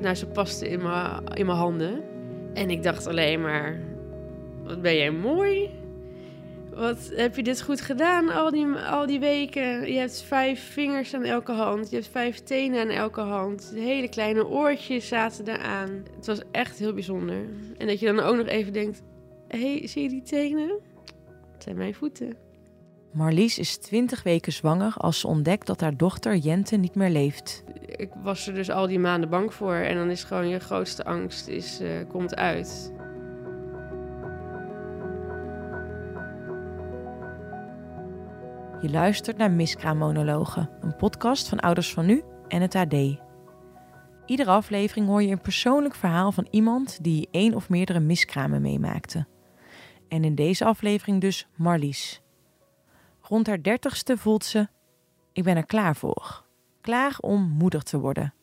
Nou, ze paste in mijn in mijn handen. En ik dacht alleen maar, wat ben jij mooi. Wat heb je dit goed gedaan al die, al die weken? Je hebt vijf vingers aan elke hand. Je hebt vijf tenen aan elke hand. Hele kleine oortjes zaten eraan. Het was echt heel bijzonder. En dat je dan ook nog even denkt: hé, hey, zie je die tenen? Het zijn mijn voeten. Marlies is 20 weken zwanger als ze ontdekt dat haar dochter Jente niet meer leeft. Ik was er dus al die maanden bang voor. En dan is gewoon je grootste angst is, uh, komt uit. Je luistert naar Miskraammonologen, een podcast van Ouders van Nu en het AD. Iedere aflevering hoor je een persoonlijk verhaal van iemand die één of meerdere miskramen meemaakte. En in deze aflevering dus Marlies. Rond haar dertigste voelt ze: ik ben er klaar voor. Klaar om moeder te worden.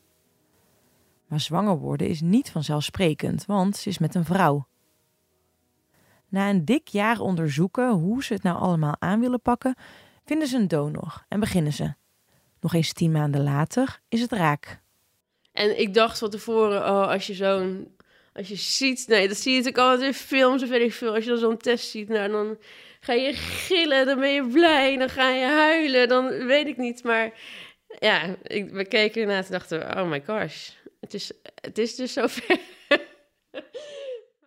Maar zwanger worden is niet vanzelfsprekend, want ze is met een vrouw. Na een dik jaar onderzoeken hoe ze het nou allemaal aan willen pakken, vinden ze een donor en beginnen ze. Nog eens tien maanden later is het raak. En ik dacht van tevoren, oh, als je zo'n... Als je ziet, nee, dat zie je natuurlijk altijd in films of weet ik veel. Als je dan zo'n test ziet, nou, dan ga je gillen, dan ben je blij, dan ga je huilen, dan weet ik niet. Maar ja, ik, we keken ernaar en dachten, oh my gosh, het is, het is dus zover.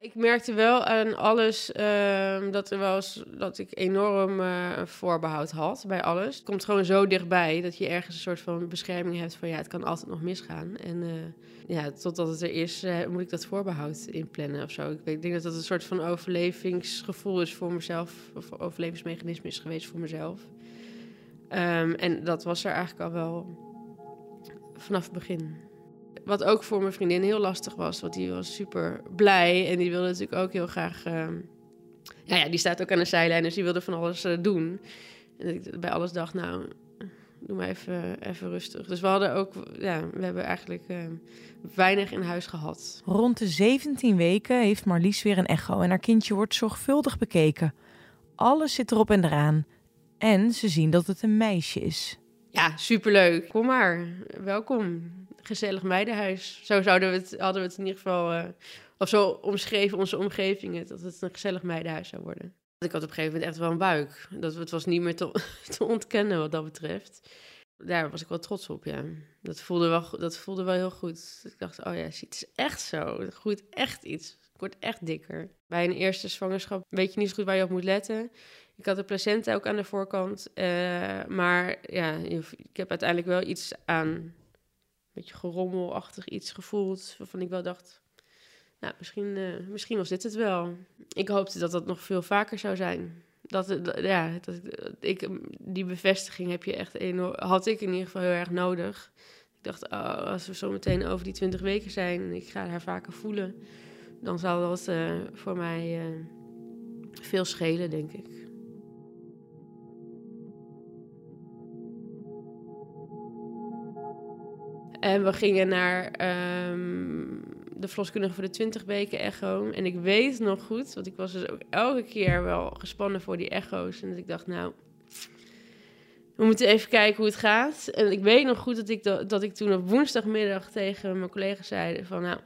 Ik merkte wel aan alles uh, dat, er was, dat ik enorm uh, voorbehoud had bij alles. Het komt gewoon zo dichtbij dat je ergens een soort van bescherming hebt van ja, het kan altijd nog misgaan. En uh, ja, totdat het er is, eh, moet ik dat voorbehoud inplannen of zo. Ik, denk dat dat een soort van overlevingsgevoel is voor mezelf, of overlevingsmechanisme is geweest voor mezelf. Um, en dat was er eigenlijk al wel vanaf het begin. Wat ook voor mijn vriendin heel lastig was, want die was super blij en die wilde natuurlijk ook heel graag. Uh, ja, ja, die staat ook aan de zijlijn, dus die wilde van alles uh, doen. En ik bij alles dacht, nou, doe maar even, even rustig. Dus we hadden ook, ja, we hebben eigenlijk uh, weinig in huis gehad. Rond de 17 weken heeft Marlies weer een echo en haar kindje wordt zorgvuldig bekeken. Alles zit erop en eraan. En ze zien dat het een meisje is. Ja, superleuk. Kom maar, welkom gezellig meidenhuis. Zo zouden we het, hadden we het in ieder geval, uh, of zo omschreven onze omgeving, dat het een gezellig meidenhuis zou worden. Ik had op een gegeven moment echt wel een buik. Dat, het was niet meer te, te ontkennen wat dat betreft. Daar was ik wel trots op, ja. Dat voelde wel, dat voelde wel heel goed. Ik dacht, oh ja, het is echt zo. Er groeit echt iets. Ik word echt dikker. Bij een eerste zwangerschap weet je niet zo goed waar je op moet letten. Ik had de placenta ook aan de voorkant. Uh, maar ja, ik heb uiteindelijk wel iets aan beetje gerommelachtig iets gevoeld. Waarvan ik wel dacht, nou, misschien, uh, misschien was dit het wel. Ik hoopte dat dat nog veel vaker zou zijn. Dat, ja, dat, ik, die bevestiging heb je echt enorm, had ik in ieder geval heel erg nodig. Ik dacht, oh, als we zo meteen over die 20 weken zijn en ik ga haar vaker voelen, dan zal dat uh, voor mij veel schelen, denk ik. En we gingen naar um, de verloskundige voor de 20 weken echo. En ik weet nog goed, want ik was dus ook elke keer wel gespannen voor die echo's. En dat ik dacht, nou, we moeten even kijken hoe het gaat. En ik weet nog goed dat ik, dat, ik toen op woensdagmiddag tegen mijn collega's zei van, nou,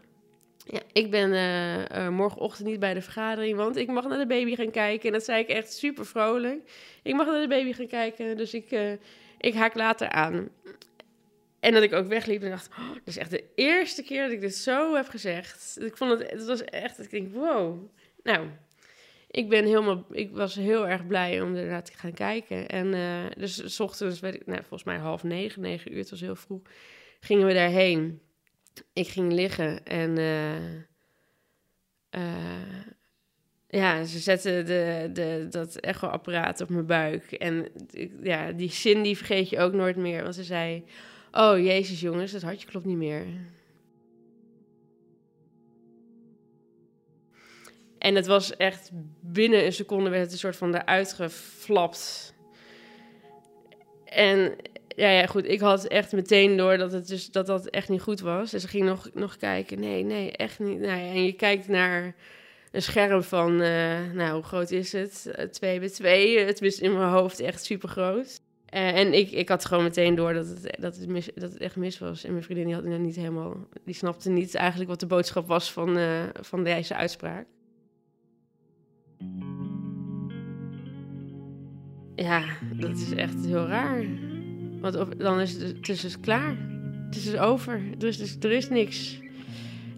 ja, ik ben uh, uh, morgenochtend niet bij de vergadering, want ik mag naar de baby gaan kijken. En dat zei ik echt super vrolijk. Ik mag naar de baby gaan kijken, dus ik, uh, ik haak later aan. En dat ik ook wegliep en dacht, oh, is echt de eerste keer dat ik dit zo heb gezegd. Ik vond het, het was echt, ik denk, wow. Nou, ik ben helemaal, ik was heel erg blij om ernaar te gaan kijken. En uh, dus s ochtends, weet ik, nou, volgens mij half negen, negen uur, het was heel vroeg, gingen we daarheen. Ik ging liggen en uh, uh, ja, ze zetten de, de, dat echoapparaat op mijn buik. En ja, die zin die vergeet je ook nooit meer, want ze zei... Oh, jezus jongens, het hartje klopt niet meer. En het was echt binnen een seconde werd het een soort van eruit geflapt. En ja, ja, goed, ik had echt meteen door dat het dus dat dat echt niet goed was. Dus ik ging nog, nog kijken. Nee, nee, echt niet. Nou ja, en je kijkt naar een scherm van, uh, nou, hoe groot is het? Uh, 2 bij 2. Het is in mijn hoofd echt super groot. Eh, en ik, ik had gewoon meteen door dat het, dat, het mis, dat het echt mis was. En mijn vriendin die had het niet helemaal... Die snapte niet eigenlijk wat de boodschap was van, uh, van deze uitspraak. Ja, dat is echt heel raar. Want dan is het, is dus klaar. Het is dus over. Er is, dus, er is niks.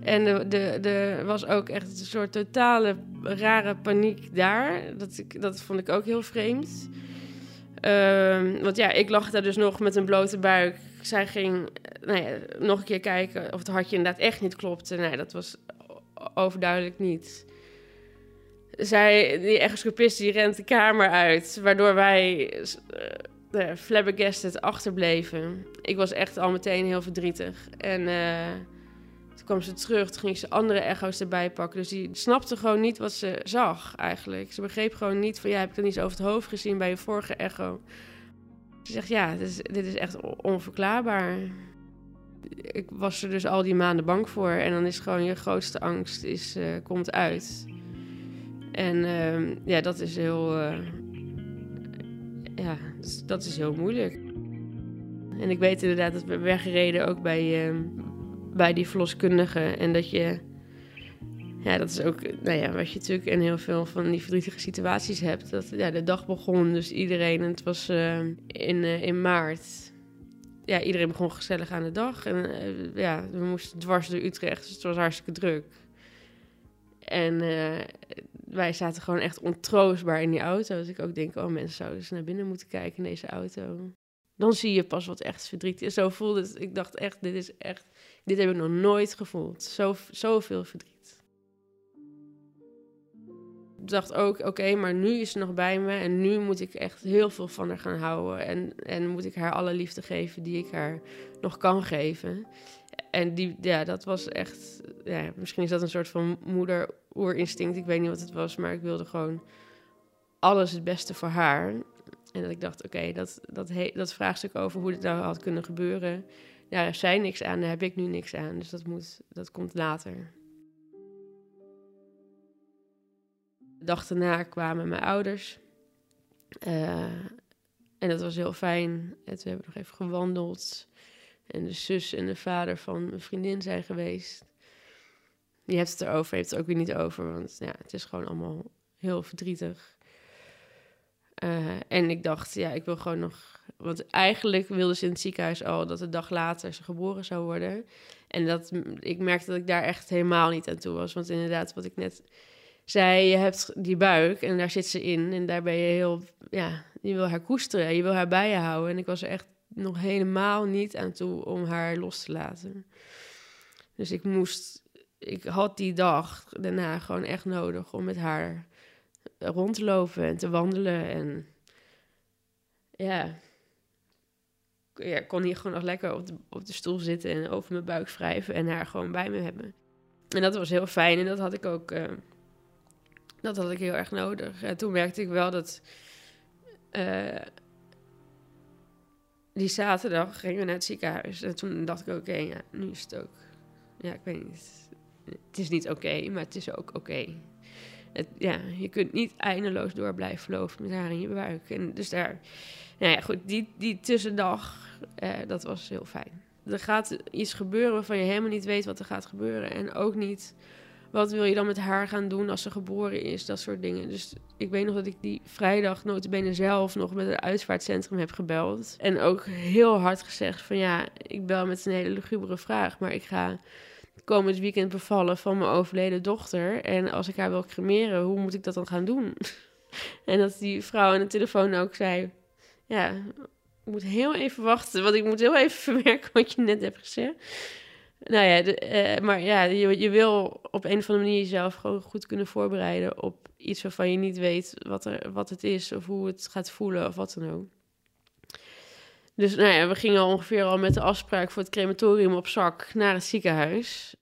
En er de, de, was ook echt een soort totale rare paniek daar. Dat, ik, dat vond ik ook heel vreemd. Um, want ja, ik lag daar dus nog met een blote buik. Zij ging nou ja, nog een keer kijken of het hartje inderdaad echt niet klopte. Nee, dat was overduidelijk niet. Zij, die echoscopist, die rent de kamer uit. Waardoor wij uh, flabbergasted achterbleven. Ik was echt al meteen heel verdrietig. En... Uh, toen kwam ze terug, toen ging ze andere echo's erbij pakken. Dus die snapte gewoon niet wat ze zag eigenlijk. Ze begreep gewoon niet van, ja, heb ik er niets over het hoofd gezien bij je vorige echo? Ze zegt, ja, dit is, dit is echt onverklaarbaar. Ik was er dus al die maanden bang voor. En dan is gewoon je grootste angst, is, uh, komt uit. En uh, ja, dat is heel... Uh, ja, dat is heel moeilijk. En ik weet inderdaad dat we weggereden ook bij, uh, bij die verloskundige. En dat je. Ja, dat is ook nou ja, wat je natuurlijk in heel veel van die verdrietige situaties hebt. Dat ja, de dag begon, dus iedereen, het was uh, in, uh, in maart. Ja, iedereen begon gezellig aan de dag. En uh, ja, we moesten dwars door Utrecht, dus het was hartstikke druk. En wij zaten gewoon echt ontroostbaar in die auto. Dus ik ook denk, oh, mensen zouden eens naar binnen moeten kijken in deze auto. Dan zie je pas wat echt verdriet is. Zo voelde het. Ik dacht echt, dit is echt dit heb ik nog nooit gevoeld. Zo, zoveel verdriet. Ik dacht ook, oké, maar nu is ze nog bij me en nu moet ik echt heel veel van haar gaan houden. En, en moet ik haar alle liefde geven die ik haar nog kan geven. En die, ja, dat was echt, ja, misschien is dat een soort van moeder-oerinstinct. Ik weet niet wat het was, maar ik wilde gewoon alles het beste voor haar. En dat ik dacht, oké, dat, dat, dat vraagstuk over hoe dit nou had kunnen gebeuren, ja, er zij niks aan, daar heb ik nu niks aan. Dus dat, moet, dat komt later. De dag daarna kwamen mijn ouders. Uh, en dat was heel fijn. En we hebben nog even gewandeld. En de zus en de vader van mijn vriendin zijn geweest. Die heeft het erover, heeft het ook weer niet over. Want ja, het is gewoon allemaal heel verdrietig. Uh, en ik dacht, ja, ik wil gewoon nog want eigenlijk wilde ze in het ziekenhuis al dat de dag later ze geboren zou worden. En dat, ik merkte dat ik daar echt helemaal niet aan toe was. Want inderdaad, wat ik net zei, je hebt die buik en daar zit ze in. En daar ben je heel, ja, je wil haar koesteren, je wil haar bij je houden. En ik was er echt nog helemaal niet aan toe om haar los te laten. Dus ik moest, ik had die dag daarna gewoon echt nodig om met haar rond te lopen en te wandelen. En ja, ja, kon hier gewoon nog lekker op de, op de stoel zitten en over mijn buik wrijven en haar gewoon bij me hebben. En dat was heel fijn en dat had ik ook, uh, dat had ik heel erg nodig. En toen merkte ik wel dat uh, die zaterdag gingen we naar het ziekenhuis. En toen dacht ik, oké, ja, nu is het ook, ja, ik weet niet. Het is niet oké, maar het is ook oké. Ja, je kunt niet eindeloos door blijven lopen met haar in je buik. En dus daar nou ja, goed, die, die tussendag, eh, dat was heel fijn. Er gaat iets gebeuren waarvan je helemaal niet weet wat er gaat gebeuren. En ook niet, wat wil je dan met haar gaan doen als ze geboren is, dat soort dingen. Dus ik weet nog dat ik die vrijdag notabene zelf nog met het uitvaartcentrum heb gebeld. En ook heel hard gezegd van ja, ik bel met een hele lugubere vraag, maar ik ga komend weekend bevallen van mijn overleden dochter. En als ik haar wil cremeren, hoe moet ik dat dan gaan doen? en dat die vrouw aan de telefoon ook zei ja, ik moet heel even wachten, want ik moet heel even verwerken wat je net hebt gezegd. Nou ja, de, uh, maar ja, je, je wil op een of andere manier jezelf gewoon goed kunnen voorbereiden op iets waarvan je niet weet wat, er, wat het is of hoe het gaat voelen of wat dan ook. Dus nou ja, we gingen ongeveer al met de afspraak voor het crematorium op zak naar het ziekenhuis.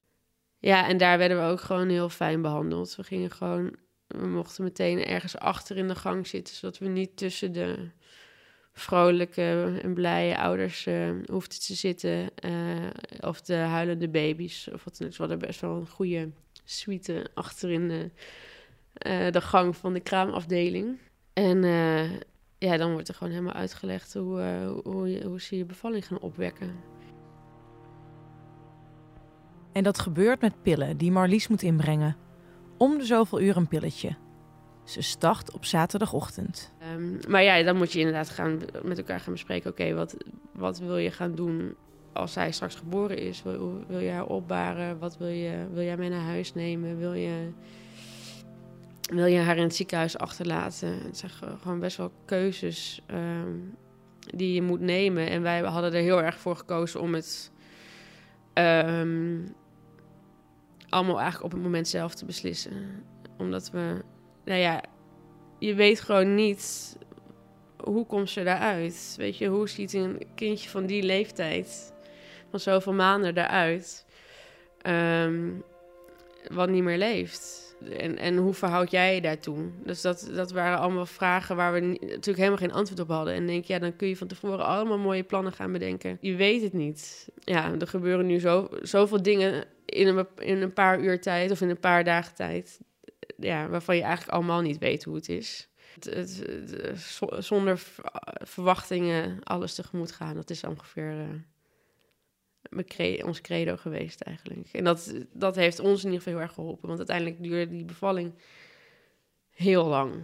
Ja, en daar werden we ook gewoon heel fijn behandeld. We gingen gewoon, we mochten meteen ergens achter in de gang zitten, zodat we niet tussen de vrolijke en blije ouders uh, hoefden te zitten. Uh, of de huilende baby's. Of wat dan ook. Ze hadden best wel een goede suite achterin de, uh, de gang van de kraamafdeling. En ja, dan wordt er gewoon helemaal uitgelegd hoe, uh, hoe, hoe ze je bevalling gaan opwekken. En dat gebeurt met pillen die Marlies moet inbrengen. Om de zoveel uur een pilletje. Ze start op zaterdagochtend. Um, maar ja, dan moet je inderdaad gaan, met elkaar gaan bespreken. Oké, wat, wat wil je gaan doen als zij straks geboren is? Wil, wil je haar opbaren? Wat wil je, wil jij mee naar huis nemen? Wil je, wil je haar in het ziekenhuis achterlaten? Het zijn gewoon best wel keuzes um, die je moet nemen. En wij hadden er heel erg voor gekozen om het um, allemaal eigenlijk op het moment zelf te beslissen. Omdat we, nou ja, je weet gewoon niet hoe komt ze daaruit. Weet je, hoe ziet een kindje van die leeftijd, van zoveel maanden eruit, um, wat niet meer leeft. En, en hoe verhoud jij je daartoe? Dus dat, dat waren allemaal vragen waar we natuurlijk helemaal geen antwoord op hadden. En denk, ja, dan kun je van tevoren allemaal mooie plannen gaan bedenken. Je weet het niet. Ja, er gebeuren nu zo, zoveel dingen in een, in een paar uur tijd of in een paar dagen tijd. Ja, waarvan je eigenlijk allemaal niet weet hoe het is. Het, het, zonder verwachtingen alles tegemoet gaan, dat is ongeveer uh, ons credo geweest eigenlijk. En dat, dat heeft ons in ieder geval heel erg geholpen. Want uiteindelijk duurde die bevalling heel lang.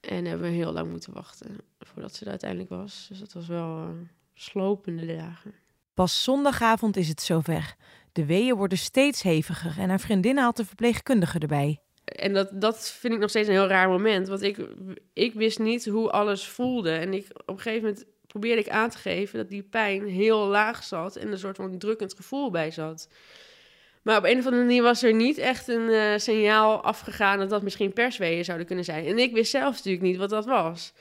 En hebben we heel lang moeten wachten voordat ze er uiteindelijk was. Dus dat was wel uh, slopende dagen. Pas zondagavond is het zover. De weeën worden steeds heviger en haar vriendin haalt de verpleegkundige erbij. En dat, dat vind ik nog steeds een heel raar moment. Want ik, ik wist niet hoe alles voelde. En ik, op een gegeven moment probeerde ik aan te geven dat die pijn heel laag zat. En een soort van drukkend gevoel bij zat. Maar op een of andere manier was er niet echt een uh, signaal afgegaan dat dat misschien persweeën zouden kunnen zijn. En ik wist zelf natuurlijk niet wat dat was.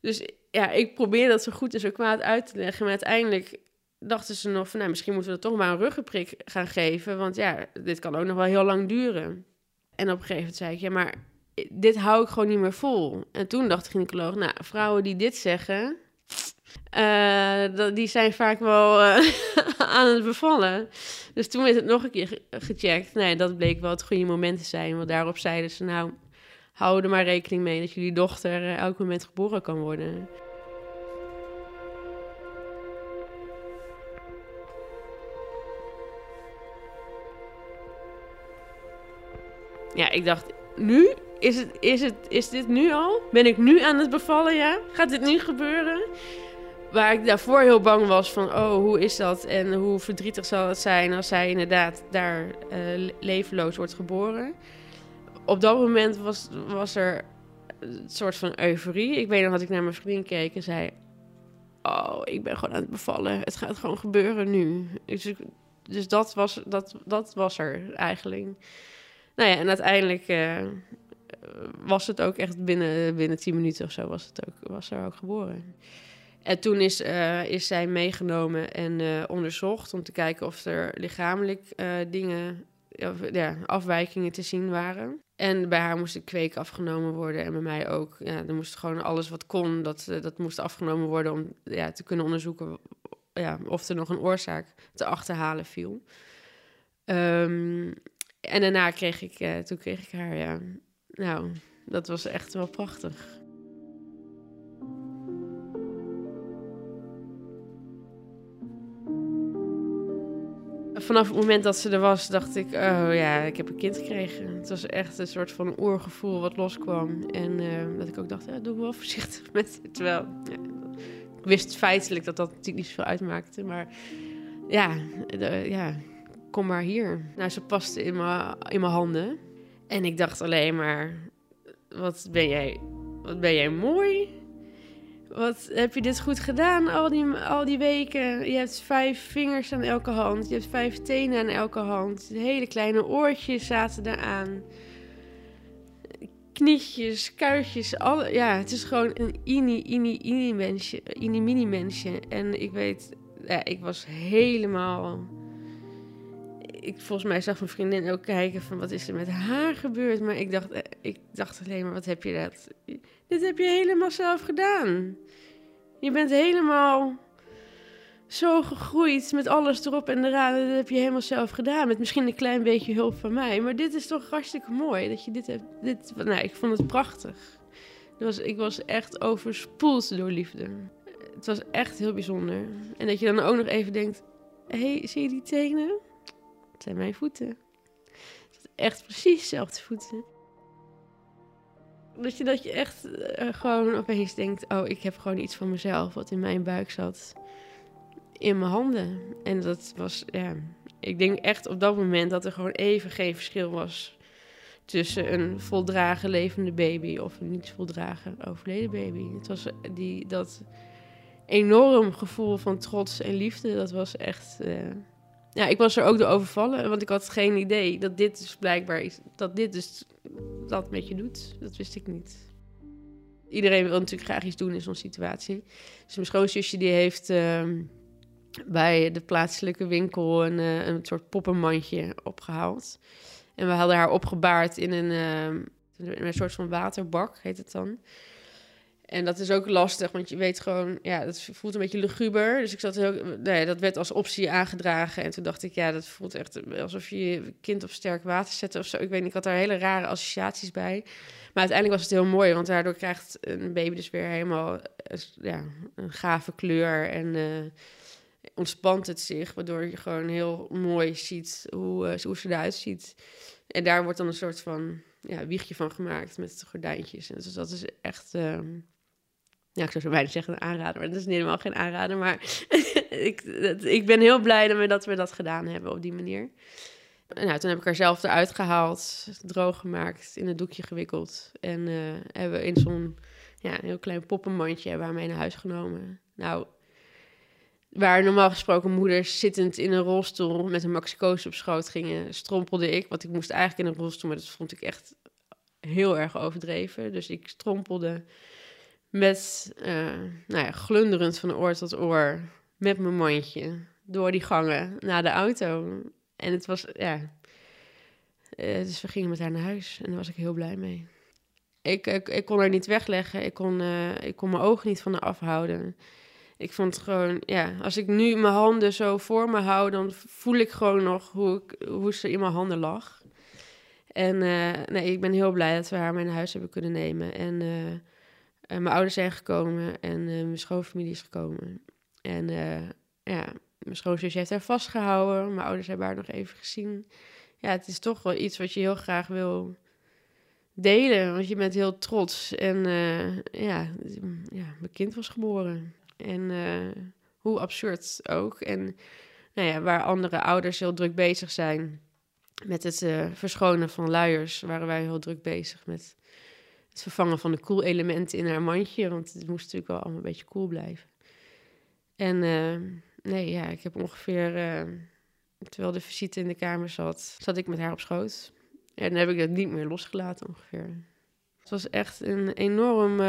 Dus ja, ik probeerde dat zo goed en zo kwaad uit te leggen. Maar uiteindelijk dachten ze nog van, nou, misschien moeten we er toch maar een ruggenprik gaan geven. Want ja, dit kan ook nog wel heel lang duren. En op een gegeven moment zei ik, ja, maar dit hou ik gewoon niet meer vol. En toen dacht de gynaecoloog, nou, vrouwen die dit zeggen, uh, die zijn vaak wel uh, aan het bevallen. Dus toen werd het nog een keer gecheckt. Nee, dat bleek wel het goede moment te zijn. Want daarop zeiden ze, nou, hou er maar rekening mee dat jullie dochter uh, elk moment geboren kan worden. Ja, ik dacht, nu? Is, het, is, het, is dit nu al? Ben ik nu aan het bevallen, ja? Gaat dit nu gebeuren? Waar ik daarvoor heel bang was van, oh, hoe is dat? En hoe verdrietig zal het zijn als zij inderdaad daar uh, levenloos wordt geboren? Op dat moment was, was er een soort van euforie. Ik weet nog dat ik naar mijn vriendin keek en zei... Oh, ik ben gewoon aan het bevallen. Het gaat gewoon gebeuren nu. Dus, dus dat, was, dat, dat was er eigenlijk. Nou ja, en uiteindelijk uh, was het ook echt binnen, binnen tien minuten of zo was, het ook, was er ook geboren. En toen is, uh, is zij meegenomen en uh, onderzocht om te kijken of er lichamelijk dingen, of, ja, afwijkingen te zien waren. En bij haar moest de kweek afgenomen worden en bij mij ook. Ja, er moest gewoon alles wat kon, dat, dat moest afgenomen worden om ja, te kunnen onderzoeken ja, of er nog een oorzaak te achterhalen viel. Um, en daarna kreeg ik, toen kreeg ik haar, ja. Nou, dat was echt wel prachtig. Vanaf het moment dat ze er was, dacht ik, oh ja, ik heb een kind gekregen. Het was echt een soort van oergevoel wat loskwam. En uh, dat ik ook dacht, ja, doe wel voorzichtig met het. Terwijl, ik wist feitelijk dat dat natuurlijk niet zoveel uitmaakte. Maar ja, ja kom maar hier. Nou, ze paste in mijn, in mijn handen. En ik dacht alleen maar, wat ben jij, wat ben jij mooi. Wat heb je dit goed gedaan al die, al die weken? Je hebt vijf vingers aan elke hand. Je hebt vijf tenen aan elke hand. Hele kleine oortjes zaten eraan. Knietjes, kuitjes. Alle, ja, het is gewoon een ini, ini, ini mensje. Ini, mini mensje. En ik weet, ja, ik was helemaal ik volgens mij zag mijn vriendin ook kijken van wat is er met haar gebeurd. Maar ik dacht, eh, ik dacht alleen maar, wat heb je dat? Dit heb je helemaal zelf gedaan. Je bent helemaal zo gegroeid met alles erop en eraan. Dat heb je helemaal zelf gedaan. Met misschien een klein beetje hulp van mij. Maar dit is toch hartstikke mooi dat je dit hebt. Dit, nou, ik vond het prachtig. was, ik was echt overspoeld door liefde. Het was echt heel bijzonder. En dat je dan ook nog even denkt: hé, hey, zie je die tenen? Het zijn mijn voeten. Het echt precies dezelfde voeten. Dat je, dat je echt uh, gewoon opeens denkt: oh, ik heb gewoon iets van mezelf wat in mijn buik zat. In mijn handen. En dat was, ja. Ik denk echt op dat moment dat er gewoon even geen verschil was tussen een voldragen levende baby of een niet voldragen overleden baby. Het was die, dat enorm gevoel van trots en liefde. Dat was echt. Uh... ja, ik was er ook door overvallen, want ik had geen idee dat dit dus blijkbaar is. Dat dit dus dat met je doet. Dat wist ik niet. Iedereen wil natuurlijk graag iets doen in zo'n situatie. Dus mijn schoonzusje die heeft uh, bij de plaatselijke winkel een, uh, een soort poppenmandje opgehaald. En we hadden haar opgebaard in een, uh, een soort van waterbak, heet het dan. En dat is ook lastig, want je weet gewoon, ja, dat voelt een beetje luguber. Dus ik zat heel, nee, dat werd als optie aangedragen. En toen dacht ik, ja, dat voelt echt alsof je je kind op sterk water zet of zo. Ik weet niet, ik had daar hele rare associaties bij. Maar uiteindelijk was het heel mooi, want daardoor krijgt een baby dus weer helemaal eh, ja, een gave kleur en uh, ontspant het zich, waardoor je gewoon heel mooi ziet hoe, uh, hoe ze eruit ziet. En daar wordt dan een soort van ja, wiegje van gemaakt met gordijntjes. En dus dat is echt, um, ja, ik zou zo bijna zeggen een aanrader, maar dat is helemaal geen aanrader. Maar ik, ik ben heel blij dat we, dat gedaan hebben op die manier. Nou, toen heb ik haar zelf eruit gehaald, droog gemaakt, in een doekje gewikkeld. En uh, hebben we in zo'n ja, heel klein poppenmandje haar mee naar huis genomen. Nou, Waar normaal gesproken moeders zittend in een rolstoel met een maxicoos op schoot gingen, strompelde ik. Want ik moest eigenlijk in een rolstoel, maar dat vond ik echt heel erg overdreven. Dus ik strompelde met, uh, nou ja, glunderend van oor tot oor, met mijn mandje, door die gangen naar de auto. En het was, ja... Uh, dus we gingen met haar naar huis en daar was ik heel blij mee. Ik, ik, kon haar niet wegleggen, ik kon, uh, ik kon mijn ogen niet van haar afhouden ik vond het gewoon, ja, als ik nu mijn handen zo voor me hou, dan voel ik gewoon nog hoe, ik, hoe ze in mijn handen lag. En nee, ik ben heel blij dat we haar mee naar huis hebben kunnen nemen. En mijn ouders zijn gekomen en mijn schoonfamilie is gekomen. En ja, mijn schoonzus heeft haar vastgehouden. Mijn ouders hebben haar nog even gezien. Ja, het is toch wel iets wat je heel graag wil delen. Want je bent heel trots. En ja, ja, mijn kind was geboren. En hoe absurd ook. En nou ja, waar andere ouders heel druk bezig zijn met het verschonen van luiers, waren wij heel druk bezig met het vervangen van de koelelementen in haar mandje. Want het moest natuurlijk wel allemaal een beetje koel blijven. En uh, nee, ja, ik heb ongeveer, terwijl de visite in de kamer zat, zat ik met haar op schoot. En dan heb ik het niet meer losgelaten ongeveer. Het was echt een enorm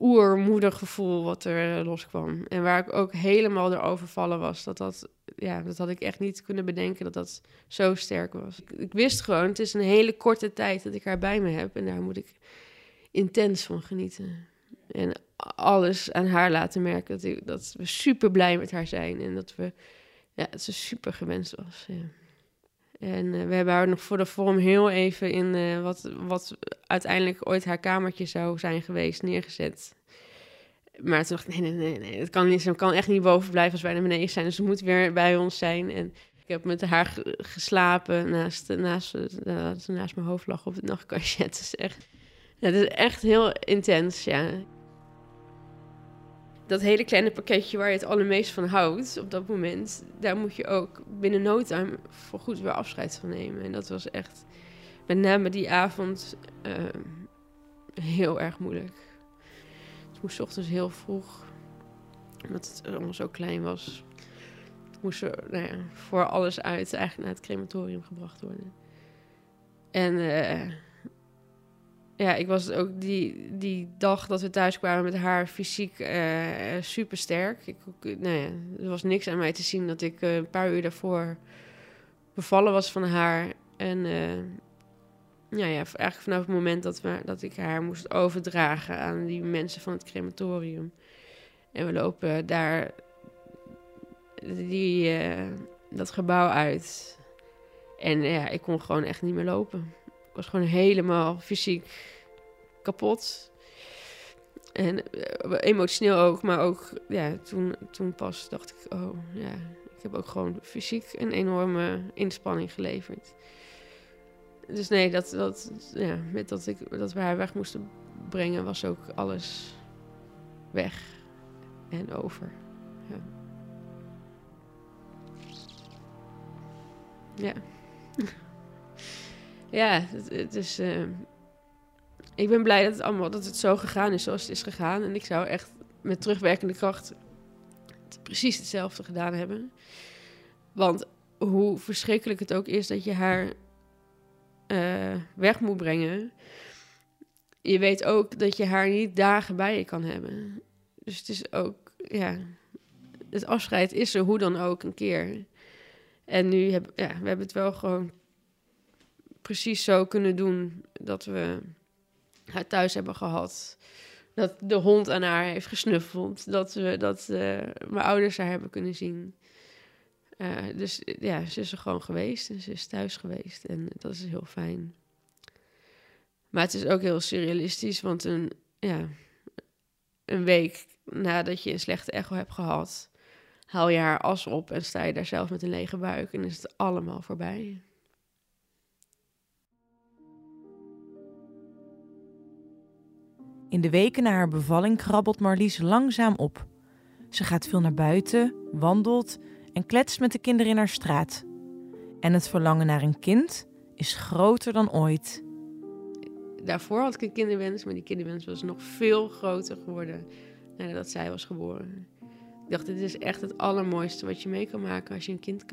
oermoedergevoel wat er eh, loskwam. En waar ik ook helemaal door overvallen was. Dat, dat, ja, dat had ik echt niet kunnen bedenken dat dat zo sterk was. Ik, wist gewoon, het is een hele korte tijd dat ik haar bij me heb. En daar moet ik intens van genieten. En alles aan haar laten merken dat, ik, dat we super blij met haar zijn. En dat, we, ja, dat ze super gewenst was. Ja. En uh, we hebben haar nog voor de vorm heel even in uh, wat, wat uiteindelijk ooit haar kamertje zou zijn geweest neergezet. Maar toen dacht ik, nee, nee, nee, nee, kan niet, ze kan echt niet boven blijven als wij naar beneden zijn. Dus ze moet weer bij ons zijn. En ik heb met haar geslapen naast, naast, uh, naast mijn hoofd lag op het nachtkastje. Het is echt, het is echt heel intens, ja dat hele kleine pakketje waar je het allermeest van houdt op dat moment, daar moet je ook binnen no time voor goed weer afscheid van nemen. En dat was echt met name die avond uh, heel erg moeilijk. Ik moest ochtends heel vroeg, omdat het allemaal zo klein was, moest er nou ja, voor alles uit eigenlijk naar het crematorium gebracht worden. En uh, ja, ik was ook die, die dag dat we thuis kwamen met haar fysiek uh, eh, super sterk. Ik, nou ja, er was niks aan mij te zien dat ik uh, een paar uur daarvoor bevallen was van haar. En uh, ja, eigenlijk vanaf het moment dat, we, dat ik haar moest overdragen aan die mensen van het crematorium. En we lopen daar die, dat gebouw uit. En ja, ik kon gewoon echt niet meer lopen. Ik was gewoon helemaal fysiek kapot. En eh, emotioneel ook, maar ook ja, toen, toen pas dacht ik, oh ja, ik heb ook gewoon fysiek een enorme inspanning geleverd. Dus nee, dat, dat, ja, met dat, ik, dat we haar weg moesten brengen, was ook alles weg en over. Ja. Ja. Ja, het, is. Uh, ik ben blij dat het allemaal dat het zo gegaan is zoals het is gegaan. En ik zou echt met terugwerkende kracht precies hetzelfde gedaan hebben. Want hoe verschrikkelijk het ook is dat je haar uh, weg moet brengen. Je weet ook dat je haar niet dagen bij je kan hebben. Dus het is ook, ja, het afscheid is er hoe dan ook een keer. En nu hebben ja, we hebben het wel gewoon precies zo kunnen doen dat we haar thuis hebben gehad. Dat de hond aan haar heeft gesnuffeld. Dat, we, dat uh, mijn ouders haar hebben kunnen zien. Uh, dus ja, ze is er gewoon geweest en ze is thuis geweest. En dat is heel fijn. Maar het is ook heel surrealistisch, want een, ja, een week nadat je een slechte echo hebt gehad, haal je haar as op en sta je daar zelf met een lege buik en is het allemaal voorbij. In de weken na haar bevalling krabbelt Marlies langzaam op. Ze gaat veel naar buiten, wandelt en kletst met de kinderen in haar straat. En het verlangen naar een kind is groter dan ooit. Daarvoor had ik een kinderwens, maar die kinderwens was nog veel groter geworden nadat zij was geboren. Ik dacht, dit is echt het allermooiste wat je mee kan maken als je een kind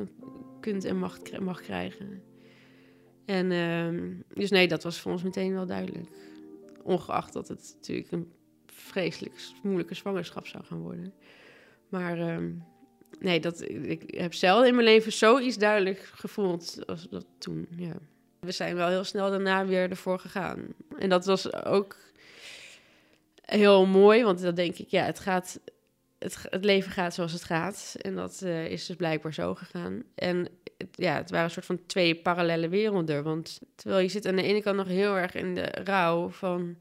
kunt en mag, mag krijgen. En uh, dus nee, dat was voor ons meteen wel duidelijk. Ongeacht dat het natuurlijk een vreselijk moeilijke zwangerschap zou gaan worden. Maar uh, nee, dat, ik heb zelden in mijn leven zoiets duidelijk gevoeld als dat toen. Ja. We zijn wel heel snel daarna weer ervoor gegaan. En dat was ook heel mooi, want dan denk ik, ja, het gaat. Het, leven gaat zoals het gaat. En dat uh, is dus blijkbaar zo gegaan. En het, ja, het waren een soort van twee parallele werelden. Want terwijl je zit aan de ene kant nog heel erg in de rouw van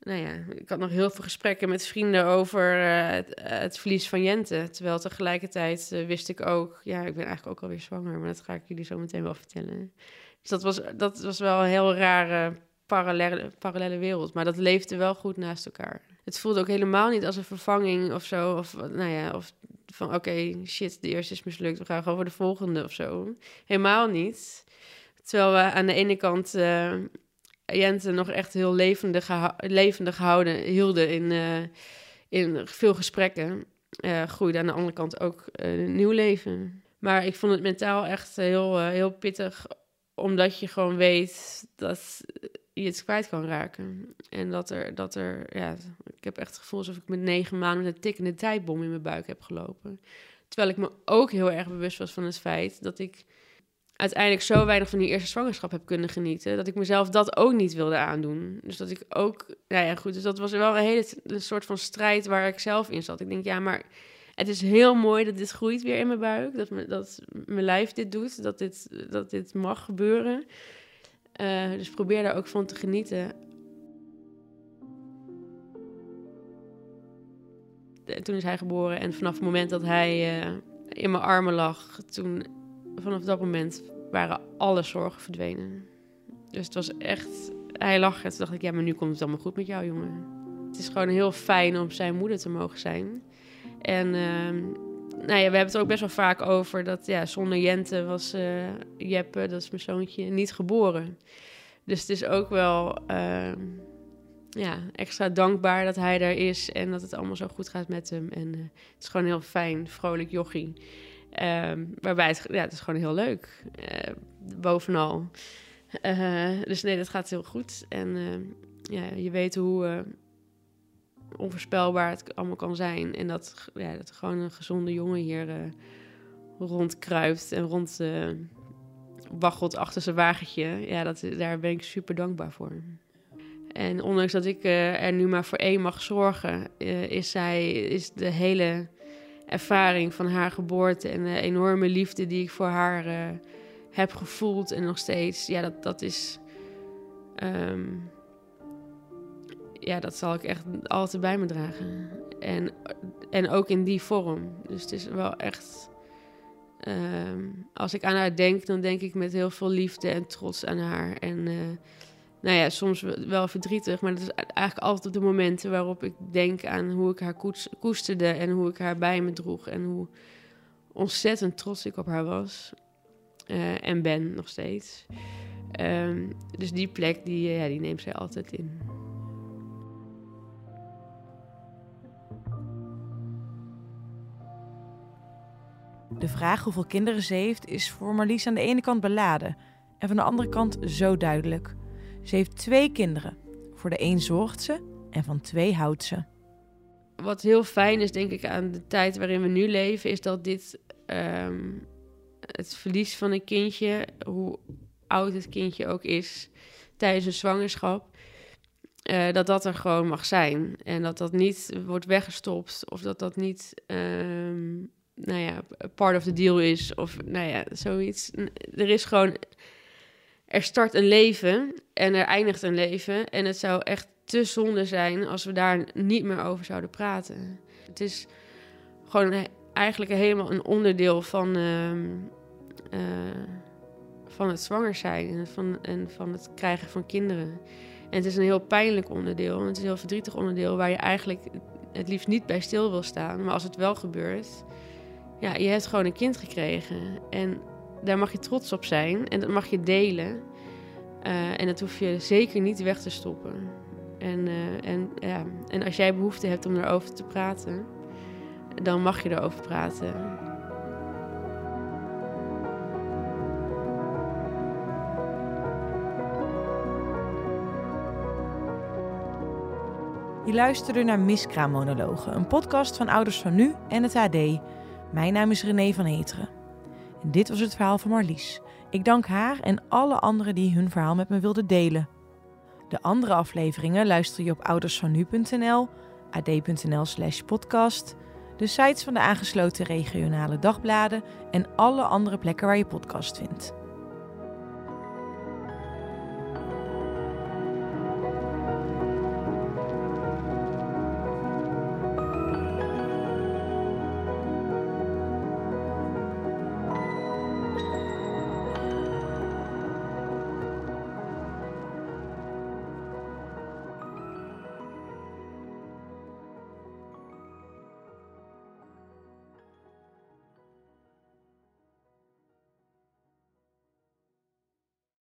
nou ja, ik had nog heel veel gesprekken met vrienden over uh, het, het, verlies van Jente. Terwijl tegelijkertijd wist ik ook, ja, ik ben eigenlijk ook alweer zwanger, maar dat ga ik jullie zo meteen wel vertellen. Dus dat was, dat was wel een heel rare parallele, parallele wereld, maar dat leefde wel goed naast elkaar. Het voelde ook helemaal niet als een vervanging of zo, of nou ja, of van oké, shit, de eerste is mislukt, we gaan gewoon voor de volgende of zo. Helemaal niet. Terwijl we aan de ene kant uh, nog echt heel levendig, levendig houden, hielden in, uh, in veel gesprekken. Uh, groeide aan de andere kant ook uh, nieuw leven. Maar ik vond het mentaal echt heel, heel pittig, omdat je gewoon weet dat je het kwijt kan raken. En dat er, dat er ja, ik heb echt het gevoel alsof ik met negen maanden met een tikkende tijdbom in mijn buik heb gelopen. Terwijl ik me ook heel erg bewust was van het feit dat ik uiteindelijk zo weinig van die eerste zwangerschap heb kunnen genieten, dat ik mezelf dat ook niet wilde aandoen. Dus dat ik ook, nou ja, goed, dus dat was wel een hele een soort van strijd waar ik zelf in zat. Ik denk, ja, maar het is heel mooi dat dit groeit weer in mijn buik, dat, me, dat mijn lijf dit doet, dat dit, dat dit mag gebeuren. Uh, dus probeer daar ook van te genieten. toen is hij geboren en vanaf het moment dat hij uh, in mijn armen lag, toen vanaf dat moment waren alle zorgen verdwenen. Dus het was echt... Hij lag en toen dacht ik, ja, maar nu komt het allemaal goed met jou, jongen. Het is gewoon heel fijn om zijn moeder te mogen zijn. En uh, nou ja, we hebben het ook best wel vaak over dat ja, zonder Jente was uh, Jeppe, dat is mijn zoontje, niet geboren. Dus het is ook wel uh, ja, extra dankbaar dat hij daar is en dat het allemaal zo goed gaat met hem. En uh, het is gewoon heel fijn, vrolijk jochie. Um, waarbij het, ja, het is gewoon heel leuk. Uh, bovenal. Dus nee, dat gaat heel goed. En ja, je weet hoe onvoorspelbaar het allemaal kan zijn. En dat, ja, dat gewoon een gezonde jongen hier rondkruipt en rond waggelt achter zijn wagentje. Ja, dat, daar ben ik super dankbaar voor. En ondanks dat ik er nu maar voor één mag zorgen, is, zij, is de hele ervaring van haar geboorte en de enorme liefde die ik voor haar uh, heb gevoeld en nog steeds. Ja, dat, dat is. Um, ja, dat zal ik echt altijd bij me dragen. En, en ook in die vorm. Dus het is wel echt. ehm, als ik aan haar denk, dan denk ik met heel veel liefde en trots aan haar. En eh, nou ja, soms wel verdrietig, maar dat is eigenlijk altijd de momenten waarop ik denk aan hoe ik haar koesterde en hoe ik haar bij me droeg en hoe ontzettend trots ik op haar was. Eh, en ben nog steeds. Ehm, dus die plek, die, eh, ja, die neemt zij altijd in. De vraag hoeveel kinderen ze heeft is voor Marlies aan de ene kant beladen en van de andere kant zo duidelijk. Ze heeft twee kinderen. Voor de een zorgt ze en van twee houdt ze. Wat heel fijn is, denk ik, aan de tijd waarin we nu leven, is dat dit ehm, het verlies van een kindje, hoe oud het kindje ook is, tijdens een zwangerschap, eh, dat dat er gewoon mag zijn. En dat dat niet wordt weggestopt of dat dat niet, ehm, nou ja, part of the deal is of, nou ja, zoiets. Er is gewoon, er start een leven en er eindigt een leven en het zou echt te zonde zijn als we daar niet meer over zouden praten. Het is gewoon eigenlijk helemaal een onderdeel van, ehm, eh, van het zwanger zijn en van, en van het krijgen van kinderen. En het is een heel pijnlijk onderdeel. Het is een heel verdrietig onderdeel waar je eigenlijk het liefst niet bij stil wil staan. Maar als het wel gebeurt, ja, je hebt gewoon een kind gekregen. En daar mag je trots op zijn en dat mag je delen. Eh, en dat hoef je zeker niet weg te stoppen. En, eh, en, ja, en als jij behoefte hebt om erover te praten, dan mag je erover praten. Je luisterde naar Miskraammonologen, een podcast van Ouders van Nu en het AD. Mijn naam is René van Heteren. En dit was het verhaal van Marlies. Ik dank haar en alle anderen die hun verhaal met me wilden delen. De andere afleveringen luister je op oudersvannu.nl, ad.nl slash podcast, de sites van de aangesloten regionale dagbladen en alle andere plekken waar je podcast vindt.